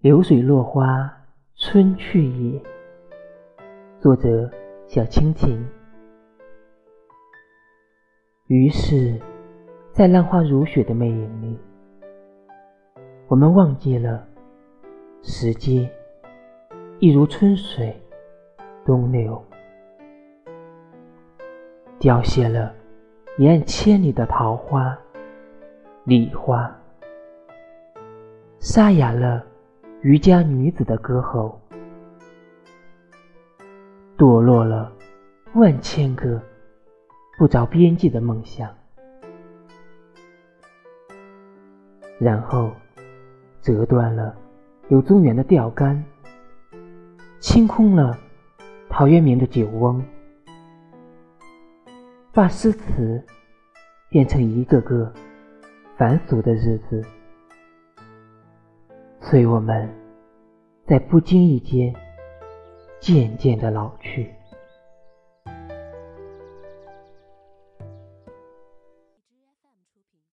流水落花春去也。作者：小蜻蜓。于是，在浪花如雪的魅影里，我们忘记了时间，一如春水东流，凋谢了沿岸千里的桃花、梨花，沙哑了。渔家女子的歌喉，堕落了万千个不着边际的梦想，然后折断了柳宗元的钓竿，清空了陶渊明的酒瓮，把诗词变成一个个繁俗的日子。随我们，在不经意间渐渐的老去。